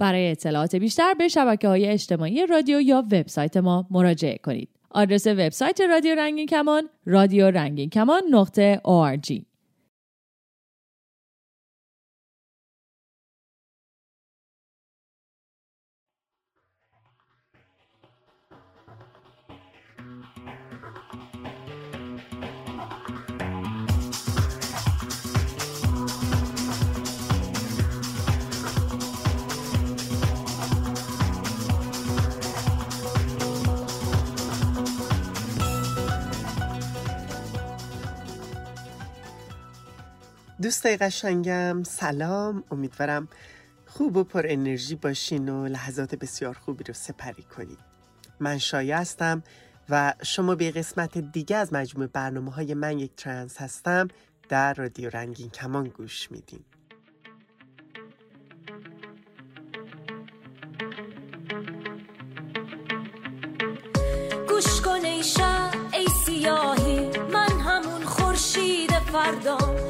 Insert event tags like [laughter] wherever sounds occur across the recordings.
برای اطلاعات بیشتر به شبکه های اجتماعی رادیو یا وبسایت ما مراجعه کنید. آدرس وبسایت رادیو رنگین کمان رادیو رنگین کمان نقطه دوستای قشنگم سلام. امیدوارم خوب و پر انرژی باشین و لحظات بسیار خوبی رو سپری کنید من شایع هستم و شما به قسمت دیگه از مجموع برنامه های من یک ترنس هستم در رادیو رنگین کمان گوش میدین. گوش کن ای ای سیاهی من همون خورشید فردام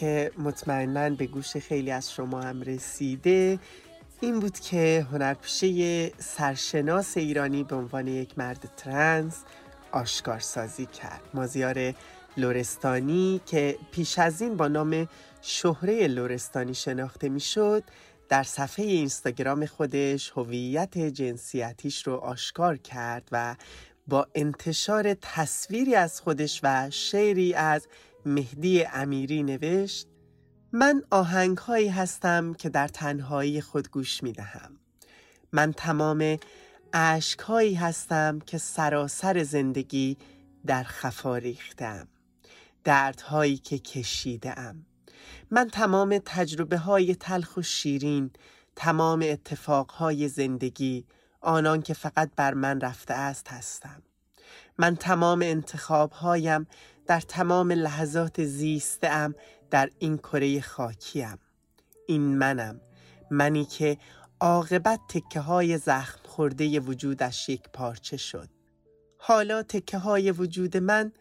که مطمئنا به گوش خیلی از شما هم رسیده این بود که هنرپیشه سرشناس ایرانی به عنوان یک مرد ترنس آشکارسازی کرد. مازیار لورستانی که پیش از این با نام شهره لورستانی شناخته می‌شد در صفحه اینستاگرام خودش هویت جنسیتیش رو آشکار کرد و با انتشار تصویری از خودش و شعری از مهدی امیری نوشت من آهنگ هایی هستم که در تنهایی خود گوش می دهم. من تمام عشق هایی هستم که سراسر زندگی در خفا ریختم. دردهایی که کشیدم. من تمام تجربه های تلخ و شیرین تمام اتفاق های زندگی آنان که فقط بر من رفته است هستم من تمام انتخاب هایم در تمام لحظات زیستم در این کره خاکیم. این منم. منی که عاقبت تکه های زخم خورده وجودش یک پارچه شد. حالا تکه های وجود من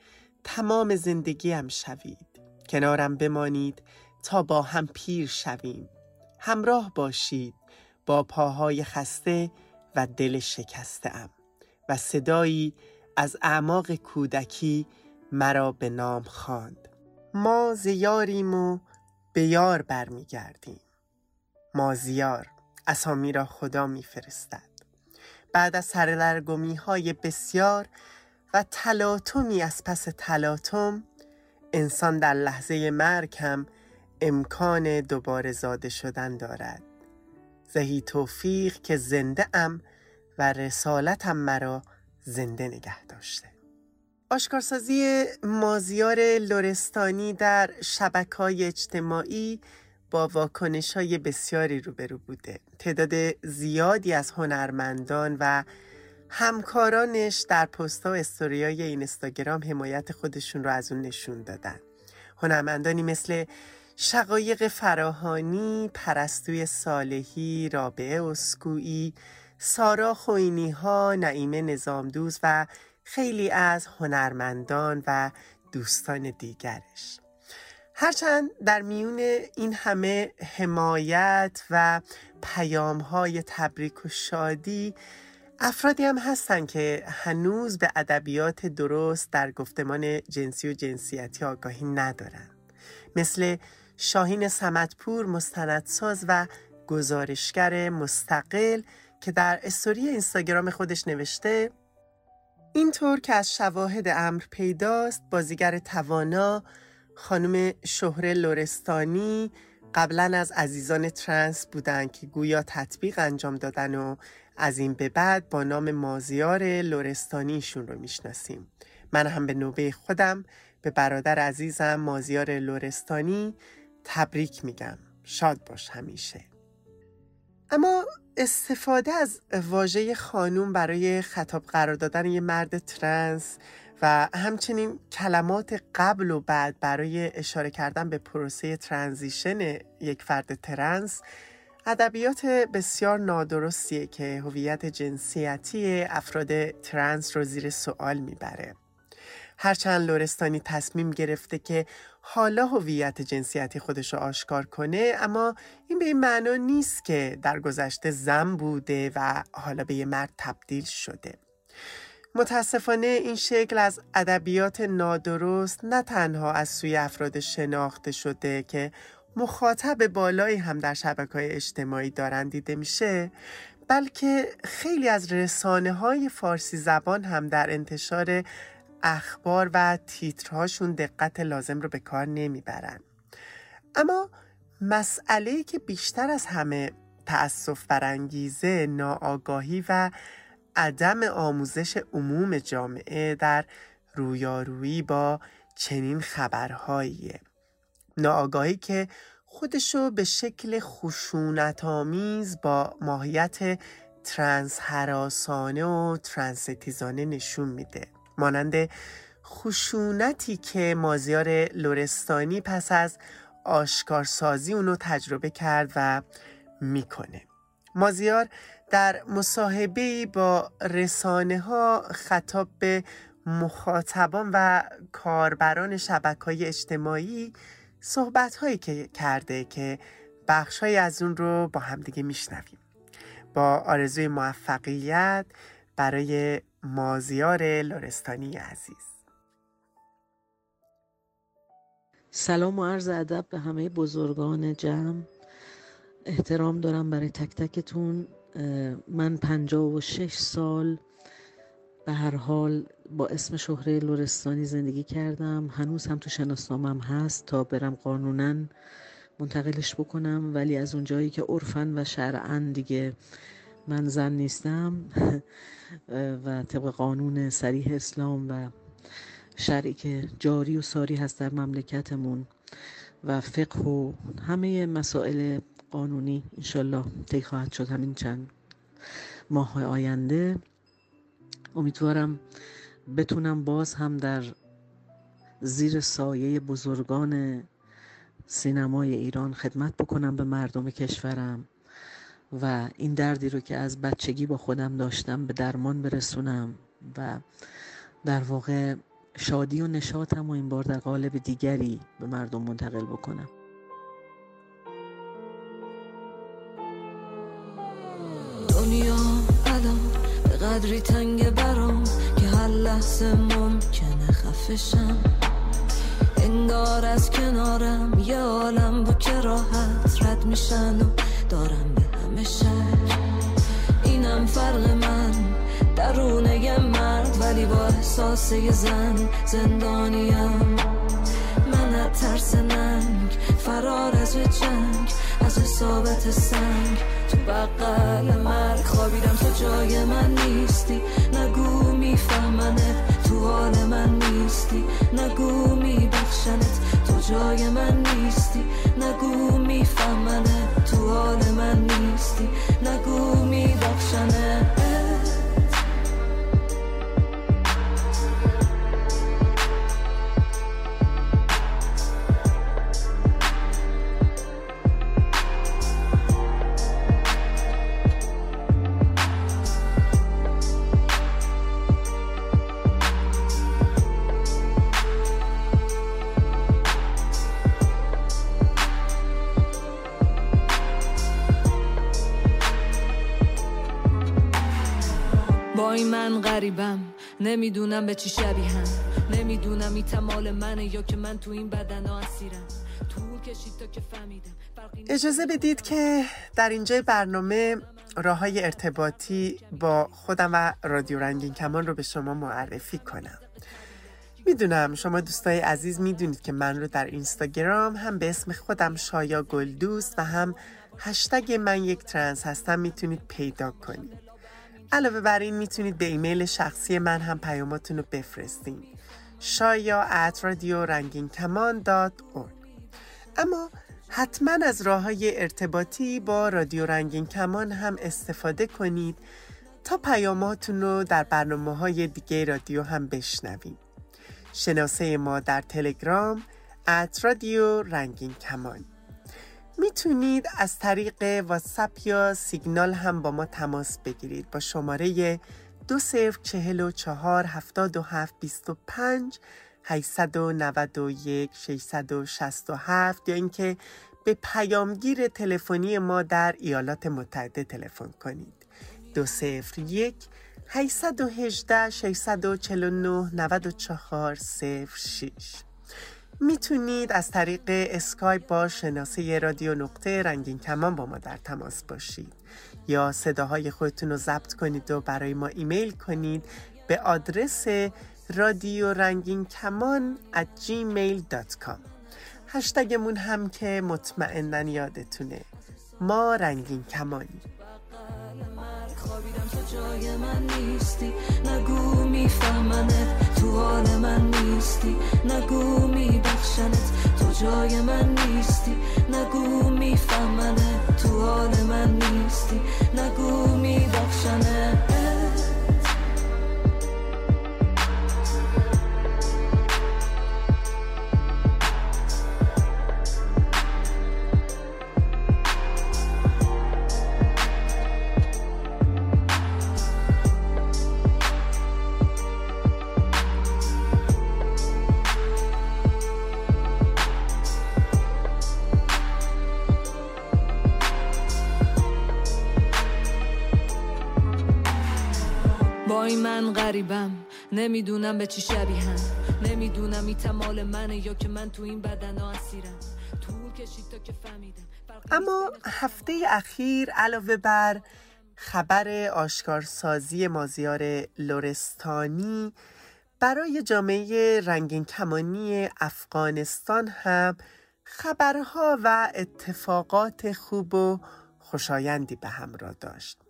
تمام زندگیم شوید. کنارم بمانید تا با هم پیر شویم. همراه باشید. با پاهای خسته و دل شکسته ام و صدایی از اعماق کودکی مرا به نام خواند. ما زیاریم و به یار برمیگردیم. ما زیار اسامی را خدا میفرستد. بعد از سرلرگمی های بسیار و تلاطمی از پس تلاطم انسان در لحظه مرگ هم امکان دوباره زاده شدن دارد. زهی توفیق که زنده ام و رسالتم مرا زنده نگه داشته. آشکارسازی مازیار لورستانی در شبکه های اجتماعی با واکنش های بسیاری روبرو بوده. تعداد زیادی از هنرمندان و همکارانش در پست و استوریای این اینستاگرام حمایت خودشون رو از اون نشون دادن. هنرمندانی مثل شقایق فراهانی، پرستوی صالحی، رابعه اسکویی، سارا خوینی ها، نعیمه نظامدوز و خیلی از هنرمندان و دوستان دیگرش. هرچند در میون این همه حمایت و پیام های تبریک و شادی افرادی هم هستن که هنوز به ادبیات درست در گفتمان جنسی و جنسیتی آگاهی ندارن. مثل شاهین سمتپور مستندساز و گزارشگر مستقل که در استوری اینستاگرام خودش نوشته اینطور که از شواهد امر پیداست بازیگر توانا خانم شهره لورستانی قبلا از عزیزان ترنس بودن که گویا تطبیق انجام دادن و از این به بعد با نام مازیار لورستانیشون رو می‌شناسیم. من هم به نوبه خودم به برادر عزیزم مازیار لورستانی تبریک میگم. شاد باش همیشه. اما استفاده از واژه خانوم برای خطاب قرار دادن یه مرد ترنس و همچنین کلمات قبل و بعد برای اشاره کردن به پروسه transition یک فرد ترنس ادبیات بسیار نادرستیه که هویت جنسیتی افراد ترنس رو زیر سوال می‌بره. هرچند لورستانی تصمیم گرفته که حالا هویت جنسیتی خودش رو آشکار کنه اما این به این معنا نیست که در گذشته زن بوده و حالا به یه مرد تبدیل شده. متاسفانه این شکل از ادبیات نادرست نه تنها از سوی افراد شناخته شده که مخاطب بالایی هم در شبکه های اجتماعی دارن دیده میشه بلکه خیلی از رسانه های فارسی زبان هم در انتشار اخبار و تیترهاشون دقت لازم رو به کار نمی‌برن. اما مسئله که بیشتر از همه تأصف برانگیزه ناآگاهی و عدم آموزش عموم جامعه در رویارویی با چنین خبرهاییه. ناآگاهی که خودشو به شکل خشونت آمیز با ماهیت ترنس حراسانه و ترنستیزانه نشون میده. مانند خشونتی که مازیار لورستانی پس از آشکارسازی اونو تجربه کرد و می‌کنه. مازیار در مصاحبه با رسانه ها خطاب به مخاطبان و کاربران شبکه های اجتماعی صحبت هایی که کرده که بخش از اون رو با همدیگه میشنویم. با آرزوی موفقیت برای مازیار لورستانی عزیز. سلام و عرض ادب به همه بزرگان جمع. احترام دارم برای تک تکتون. من پنجاه و شش سال به هر حال با اسم شهره لورستانی زندگی کردم. هنوز هم تو شناسنامم هست تا برم قانونا منتقلش بکنم ولی از اونجایی که عرفن و شرعا دیگه من زن نیستم [laughs] و طبق قانون سریح اسلام و شرعی که جاری و ساری هست در مملکتمون و فقه و همه مسائل قانونی انشالله طی خواهد شد همین چند ماه آینده. امیدوارم بتونم باز هم در زیر سایه بزرگان سینمای ایران خدمت بکنم به مردم کشورم. و این دردی رو که از بچگی با خودم داشتم به درمان برسونم و در واقع شادی و نشاطم و این بار در قالب دیگری به مردم منتقل بکنم. دنیا الان به قدری تنگ برام که هر لحظه ممکنه خفشم. انگار از کنارم یه عالم با کراحت رد میشن و دارم فرق من. درونه مرد ولی با احساس زن زندانیم. من از ترس ننگ فرار از جنگ از اصابت سنگ. تو بقل مرگ خوابیدم تو جای من نیستی. نگو میفهمنت تو حال من نیستی. نگو میبخشنت جای من نیستی. نگو میفهمنت تو حال من نیستی. نگو میبخشنت نمی‌دونم به چی شبیهم نمی‌دونم این تمال منه یا که من تو این بدن اسیرم. طول کشید تا که فهمیدم. اجازه بدید که در اینجای برنامه راه های ارتباطی با خودم و رادیو رنگین کمان رو به شما معرفی کنم. می‌دونم شما دوستای عزیز می‌دونید که من رو در اینستاگرام هم به اسم خودم شایا گلدوست و هم هشتگ من یک ترنس هستم. می‌تونید پیدا کنید. علاوه بر این می‌تونید به ایمیل شخصی من هم پیاماتون رو بفرستین. شایا at رادیو رنگین کمان dot اما حتما از راه های ارتباطی با رادیو رنگین کمان هم استفاده کنید تا پیاماتون رو در برنامه های دیگه رادیو هم بشنویم شناسه ما در تلگرام at رادیو رنگین کمان می‌تونید از طریق واتساپ یا سیگنال هم با ما تماس بگیرید. با شماره دو صفر چهل و چهار هفتاد و هفت بیست و پنج 891 667 یا اینکه به پیامگیر تلفنی ما در ایالات متحده تلفن کنید. دو صفر یک 818 649 94 06 می‌تونید از طریق اسکایپ با شناسه رادیو نقطه رنگین کمان با ما در تماس باشید یا صداهای خودتون رو ضبط کنید و برای ما ایمیل کنید به آدرس رادیو رنگین کمان at gmail.com هشتگمون هم که مطمئنا یادتونه. ما رنگین کمانی خوابیدم تو جای من نیستی. نگو میفهمنت تو حال من نیستی. نگو میبخشنت تو جای من نیستی. نگو میفهمنت تو حال من نیستی. نگو میبخشنت من غریبم. نمی‌دونم به چی شبیهم نمی‌دونم این تمال منه یا که من تو این بدن اسیرم. طول کشید تا که فهمیدم. اما هفته اخیر علاوه بر خبر آشکارسازی مازیار لورستانی برای جامعه رنگین کمانی افغانستان هم خبرها و اتفاقات خوب و خوشایندی به همراه داشت.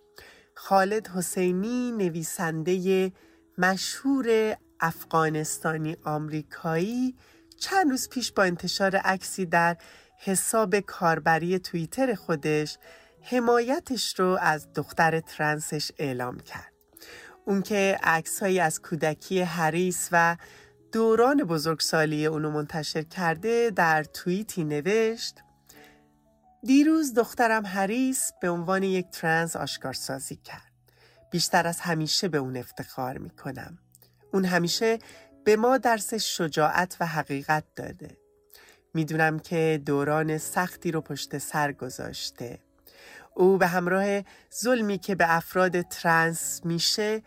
خالد حسینی نویسنده مشهور افغانستانی آمریکایی چند روز پیش با انتشار عکسی در حساب کاربری توییتر خودش حمایتش رو از دختر ترنسش اعلام کرد. اون که عکسهایی از کودکی هریس و دوران بزرگسالی اونو منتشر کرده در توییتی نوشت دیروز دخترم هریس به عنوان یک ترنس آشکارسازی کرد. بیشتر از همیشه به اون افتخار می‌کنم. اون همیشه به ما درس شجاعت و حقیقت داده. می‌دونم که دوران سختی رو پشت سر گذاشته. او به همراه ظلمی که به افراد ترنس میشه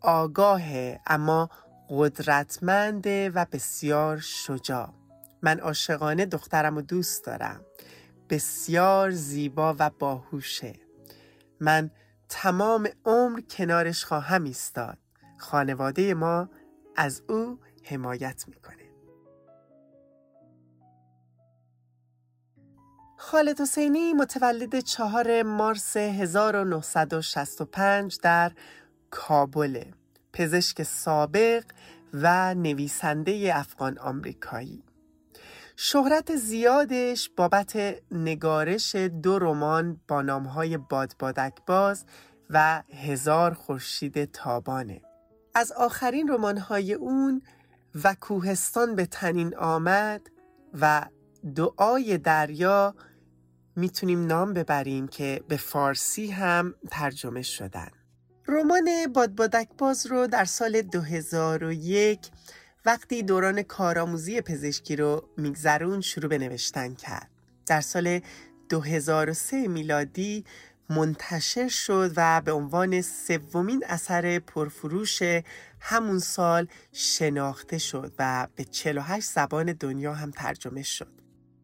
آگاهه اما قدرتمنده و بسیار شجاع. من عاشقانه دخترم و دوست دارم. بسیار زیبا و باهوشه. من تمام عمر کنارش خواهم ایستاد. خانواده ما از او حمایت می‌کنه. خالد حسینی متولد چهار مارس 1965 در کابل پزشک سابق و نویسنده افغان آمریکایی شهرت زیادش بابت نگارش دو رمان با نامهای بادبادک باز و هزار خورشید تابانه. از آخرین رمانهای اون و کوهستان به تنین آمد و دعای دریا می‌تونیم نام ببریم که به فارسی هم ترجمه شدن. رمان بادبادک باز رو در سال 2001 وقتی دوران کارآموزی پزشکی رو میگذرون شروع به نوشتن کرد در سال 2003 میلادی منتشر شد و به عنوان سومین اثر پرفروش همون سال شناخته شد و به 48 زبان دنیا هم ترجمه شد.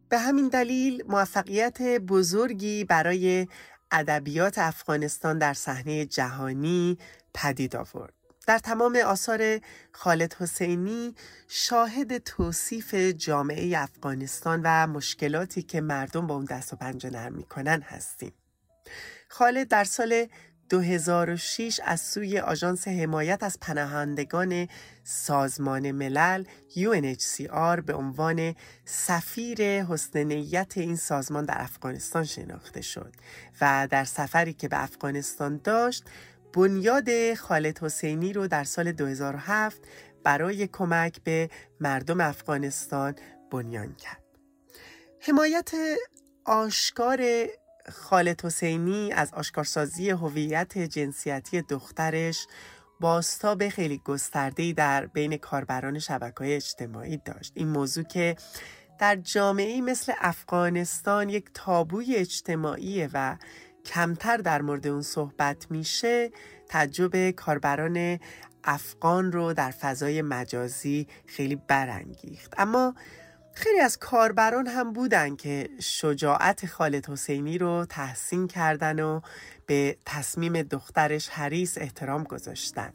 به همین دلیل موفقیت بزرگی برای ادبیات افغانستان در صحنه جهانی پدید آورد. در تمام آثار خالد حسینی شاهد توصیف جامعه افغانستان و مشکلاتی که مردم با اون دست و پنجه نرم می‌کنن هستیم. خالد در سال 2006 از سوی آژانس حمایت از پناهندگان سازمان ملل UNHCR به عنوان سفیر حسن نیت این سازمان در افغانستان شناخته شد و در سفری که به افغانستان داشت بنیاد خالد حسینی رو در سال 2007 برای کمک به مردم افغانستان بنیان کرد. حمایت آشکار خالد حسینی از آشکارسازی هویت جنسیتی دخترش باستاب خیلی گسترده‌ای در بین کاربران شبکه اجتماعی داشت این موضوع که در جامعه مثل افغانستان یک تابوی اجتماعی و کمتر در مورد اون صحبت میشه تجربه کاربران افغان رو در فضای مجازی خیلی برانگیخت اما خیلی از کاربران هم بودن که شجاعت خالد حسینی رو تحسین کردن و به تصمیم دخترش حریس احترام گذاشتن.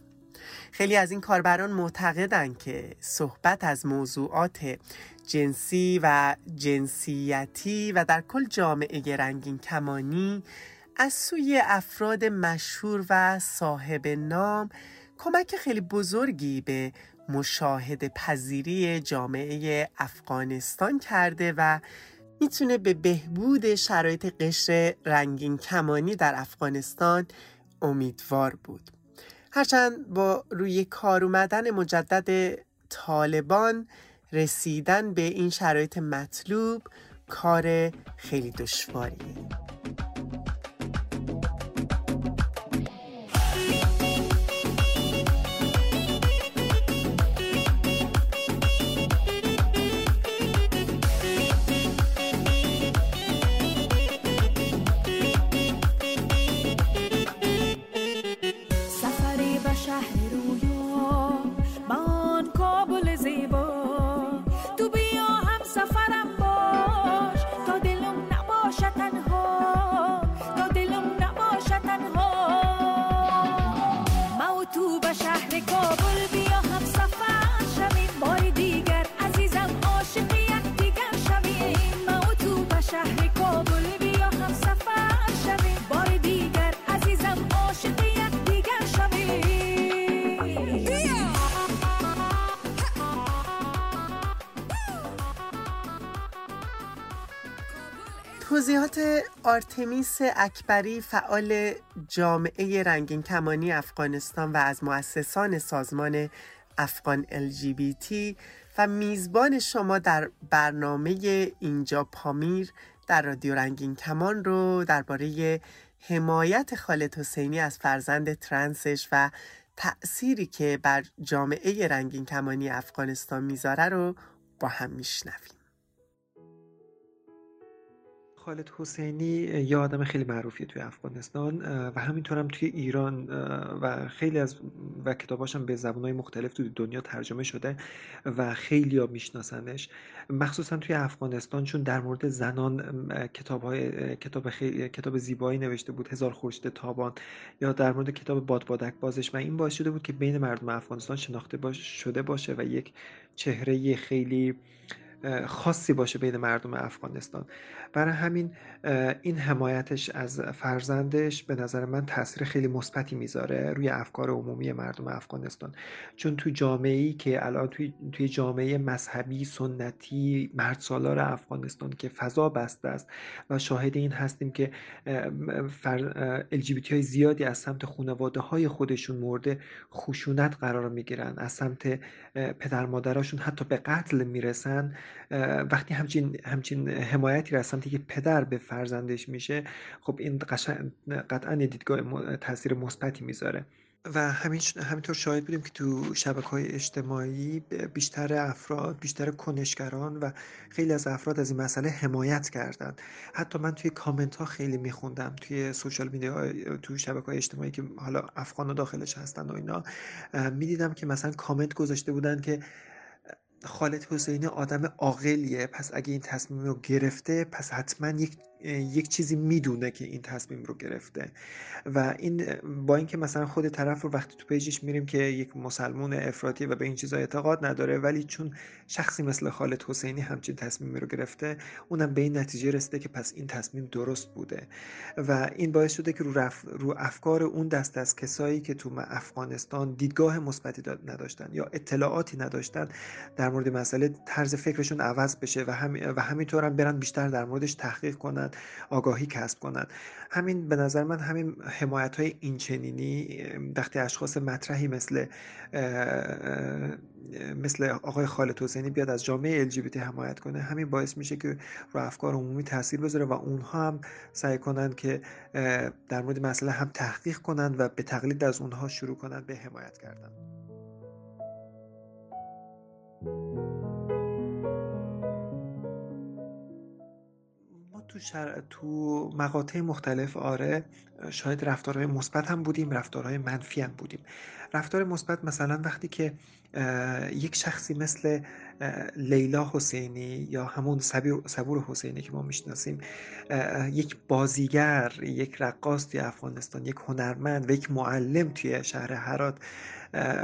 خیلی از این کاربران معتقدن که صحبت از موضوعات جنسی و جنسیتی و در کل جامعه رنگین کمانی از سوی افراد مشهور و صاحب نام کمک خیلی بزرگی به مشاهده پذیری جامعه افغانستان کرده و می‌تونه به بهبود شرایط قشر رنگین کمانی در افغانستان امیدوار بود. هرچند با روی کار اومدن مجدد طالبان رسیدن به این شرایط مطلوب کار خیلی دشواریه توضیحات آرتمیس اکبری فعال جامعه رنگین کمانی افغانستان و از مؤسسان سازمان افغان LGBT و میزبان شما در برنامه اینجا پامیر در رادیو رنگین کمان رو درباره حمایت خالد حسینی از فرزند ترنسش و تأثیری که بر جامعه رنگین کمانی افغانستان می‌ذاره رو با هم میشنویم. خالد حسینی یه آدم خیلی معروفیه توی افغانستان و همینطورم توی ایران و خیلی از و کتاباش هم به زبانهای مختلف توی دنیا ترجمه شده و خیلی ها میشناسنش. مخصوصا توی افغانستان چون در مورد زنان کتاب های کتاب, خیلی، کتاب زیبایی نوشته بود هزار خورشید تابان یا در مورد کتاب باد بادک بازش و این باعث شده بود که بین مردم افغانستان شناخته باش شده باشه و یک چهره خیلی خاصی باشه بین مردم افغانستان. برای همین این حمایتش از فرزندش به نظر من تاثیر خیلی مثبتی می‌ذاره روی افکار عمومی مردم افغانستان. چون تو جامعه ای که الان توی, توی جامعه مذهبی سنتی مرد سالار افغانستان که فضا بسته است و شاهد این هستیم که فر... های زیادی از سمت خانواده های خودشون مورد خشونت قرار می‌گیرن از سمت پدر مادراشون حتی به قتل می‌رسن. وقتی همچین همچین حمایتی را سمتی که پدر به فرزندش میشه خب این قطعا دیدگاه تاثیر مثبتی می‌ذاره. و همین همینطور شاهد بودیم که تو شبکه های اجتماعی بیشتر افراد بیشتر کنشگران و خیلی از افراد از این مسئله حمایت کردن حتی من توی کامنت ها خیلی میخوندم توی سوشال میدیا تو شبکه های اجتماعی که حالا افغان داخلش هستن و اینا می‌دیدم که مثلا کامنت گذاشته بودن که خالد حسینی آدم عاقلیه پس اگه این تصمیم رو گرفته پس حتما یک یک چیزی می‌دونه که این تصمیم رو گرفته. و این با اینکه مثلا خود طرف رو وقتی تو پیجش میریم که یک مسلمون افراطی و به این چیزا اعتقاد نداره ولی چون شخصی مثل خالد حسینی همچین تصمیمی رو گرفته اونم به این نتیجه رسیده که پس این تصمیم درست بوده. و این باعث شده که رو, رف... رو افکار اون دست از کسایی که تو افغانستان دیدگاه مثبتی نداشتن یا اطلاعاتی نداشتن در مورد مسئله طرز فکرشون عوض بشه و, هم... و همینطور هم برن بیشتر در موردش تحقیق کنن. آگاهی کسب کنند همین به نظر من همین حمایت های اینچنینی وقتی اشخاص مطرحی مثل مثل آقای خالد حسینی بیاد از جامعه LGBT حمایت کنه همین باعث میشه که رو افکار عمومی تاثیر بذاره و اونها هم سعی کنند که در مورد مسئله هم تحقیق کنند و به تقلید از اونها شروع کنند به حمایت کردن. شر... تو مقاطع مختلف آره شاید رفتارهای مثبت هم بودیم رفتارهای منفی هم بودیم. رفتار مثبت مثلا وقتی که یک شخصی مثل لیلا حسینی یا همون صبور حسینی که ما می‌شناسیم یک بازیگر یک رقاص توی افغانستان یک هنرمند و یک معلم توی شهر هرات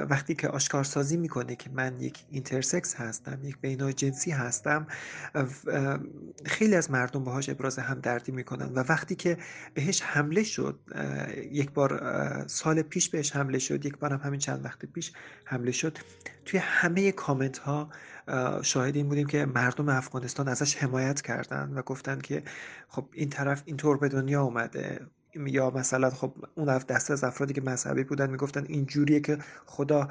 وقتی که آشکارسازی می‌کنه که من یک اینترسکس هستم یک بینا جنسی هستم خیلی از مردم باهاش ابراز همدردی می‌کنن و وقتی که بهش حمله شد یک بار سال پیش بهش حمله شد یک بار هم همین چند وقت پیش حمله شد توی همه کامنت ها شاهد این بودیم که مردم افغانستان ازش حمایت کردن و گفتن که خب این طرف اینطور به دنیا اومده. یا مثلا خب اون دست از افرادی که مذهبی بودن می‌گفتن این جوریه که خدا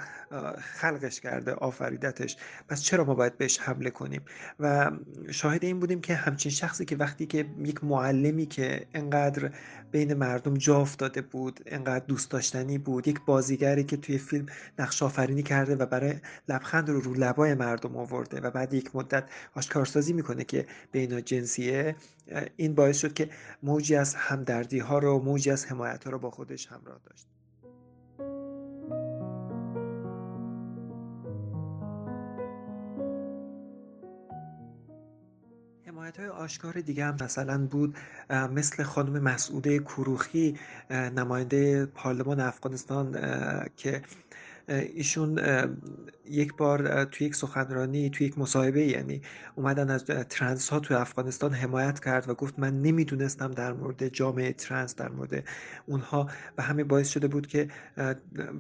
خلقش کرده آفریدتش. پس چرا ما باید بهش حمله کنیم؟ و شاهد این بودیم که همچین شخصی که وقتی که یک معلمی که انقدر بین مردم جا افتاده بود انقدر دوست داشتنی بود یک بازیگری که توی فیلم نقش آفرینی کرده و برای لبخند رو رو لبای مردم آورده و بعد یک مدت آشکارسازی می‌کنه که بینا جنسیه این باعث شد که موجی از همدردی ها رو موجی از حمایت ها رو با خودش همراه داشت. حمایت های آشکار دیگه هم مثلا بود مثل خانم مسعوده کروخی نماینده پارلمان افغانستان که ایشون یک بار توی یک سخنرانی توی یک مصاحبه یعنی اومدن از ترنس ها توی افغانستان حمایت کرد و گفت من نمی‌دونستم در مورد جامعه ترنس در مورد اونها و همین باعث شده بود که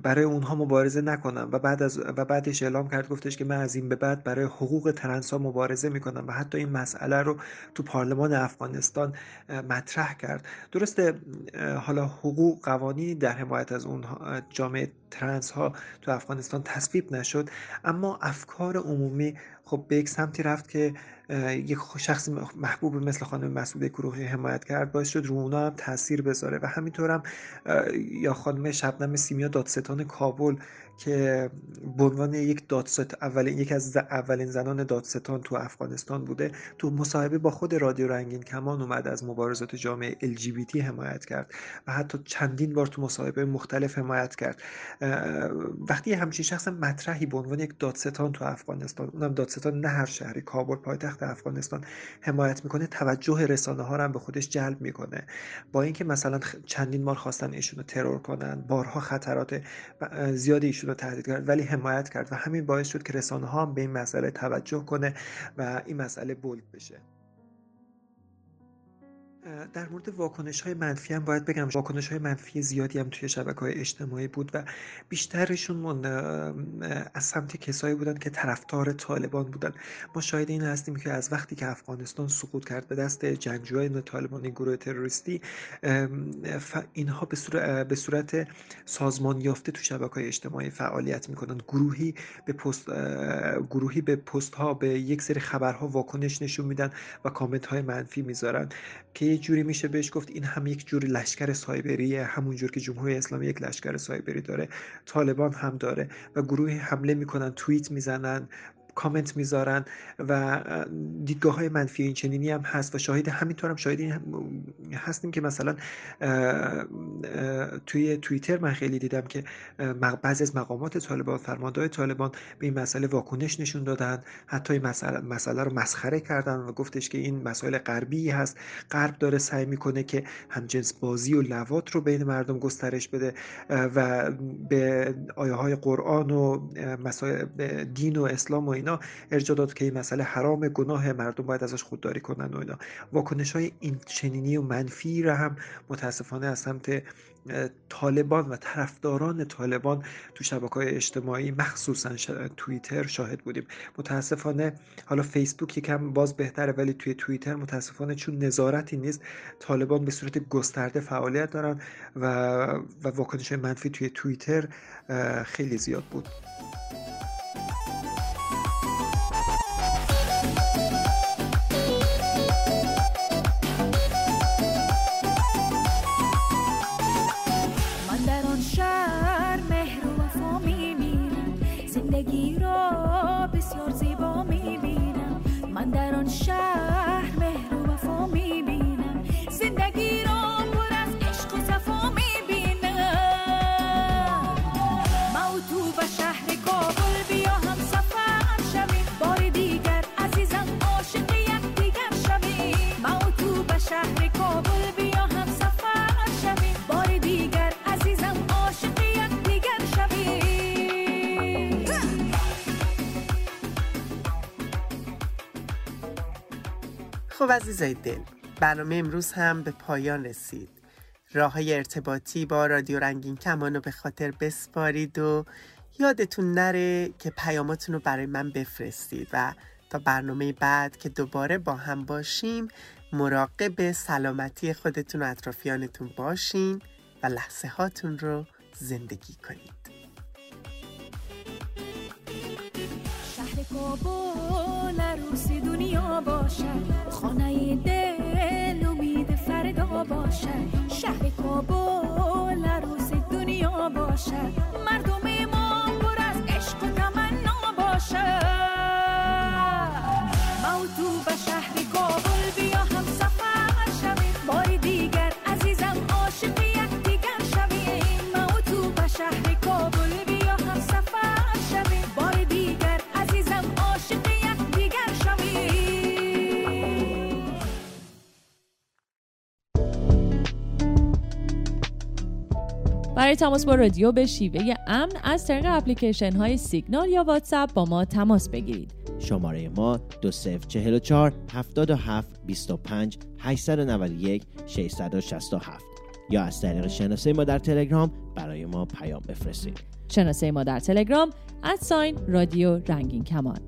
برای اونها مبارزه نکنم و بعد از و بعدش اعلام کرد گفتش که من از این به بعد برای حقوق ترنس ها مبارزه می‌کنم و حتی این مسئله رو تو پارلمان افغانستان مطرح کرد. درسته حالا حقوق قوانینی در حمایت از اونها جامعه ترنس ها تو افغانستان تصویب نشد اما افکار عمومی خب به یک سمتی رفت که یک شخص محبوب مثل خانم مسعود گروهی حمایت کرد. باعث شد رو اونا هم تاثیر بذاره و همینطور هم یا خانم شبنم سیمیا دادستان کابل که به عنوان یک دادست اولین یک از اولین زنان دادستان تو افغانستان بوده تو مصاحبه با خود رادیو رنگین کمان اومد از مبارزات جامعه LGBT حمایت کرد و حتی چندین بار تو مصاحبه مختلف حمایت کرد. وقتی همچین شخص مطرحی به عنوان یک دادستان تو افغانستان اونم دادستان نه هر شهری کابل پایتخت افغانستان حمایت می‌کنه توجه رسانه ها هم به خودش جلب می‌کنه. با اینکه مثلا چندین بار خواستن ایشونو ترور کنن بارها خطرات زیادی تهدید کرد ولی حمایت کرد و همین باعث شد که رسانه ها هم به این مسئله توجه کنه و این مسئله بولد بشه. در مورد واکنش های منفی هم باید بگم واکنش های منفی زیادی هم توی شبکه های اجتماعی بود و بیشترشون از سمت کسایی بودن که طرفدار طالبان بودن. ما شاهد این هستیم که از وقتی که افغانستان سقوط کرد به دست جنگجوهای طالبانی گروه تروریستی اینها به صورت سازمان یافته تو شبکه های اجتماعی فعالیت می‌کنن گروهی به پست گروهی به پست ها به یک سری خبرها واکنش نشون میدن و کامنت های منفی می‌ذارن که یه جوری میشه بهش گفت این هم یک جوری لشکر سایبریه همون جور که جمهوری اسلامی یک لشکر سایبری داره طالبان هم داره و گروهی حمله می‌کنن توییت می‌زنن کامنت می‌ذارن و دیدگاه های منفی این چنینی هم هست و شاهد همینطور هم شاهد هستیم که مثلا توی توییتر من خیلی دیدم که بعضی از مقامات طالبان فرمانده طالبان به این مسئله واکنش نشون دادن حتی این مسئله, مسئله رو مسخره کردن و گفتش که این مسائل غربی هست. غرب داره سعی می‌کنه که همجنس بازی و لوات رو بین مردم گسترش بده و به آیه های قرآن و مسائل دین و اسلام و اینا ارجا داد که این مسئله حرام گناه مردم باید ازش خودداری کنن و اینا. واکنش های این چنینی و منفی را هم متاسفانه از سمت طالبان و طرفداران طالبان تو شبکه های اجتماعی مخصوصا توییتر شاهد بودیم. متاسفانه حالا فیسبوک یکم باز بهتره ولی توی توییتر متاسفانه چون نظارتی نیست طالبان به صورت گسترده فعالیت دارن و, و واکنش منفی توی توییتر خیلی زیاد بود. خب عزیزای دل برنامه امروز هم به پایان رسید. راه های ارتباطی با رادیو رنگین کمان رو به خاطر بسپارید و یادتون نره که پیاماتون رو برای من بفرستید و تا برنامه بعد که دوباره با هم باشیم مراقب سلامتی خودتون و اطرافیانتون باشین و لحظه هاتون رو زندگی کنید. کابل عروسی دنیا باشد. خانه دل امید فردا باشد. شهر کابل عروسی دنیا باشد. مردم ما پر از عشق و تمنا باشد. برای تماس با رادیو به شیوه امن از طریق اپلیکیشن های سیگنال یا واتساپ با ما تماس بگیرید. شماره ما 2044 77 25 891 667 یا از طریق شناسه ما در تلگرام برای ما پیام بفرستید. شناسه ما در تلگرام ادساین رادیو رنگین کمان.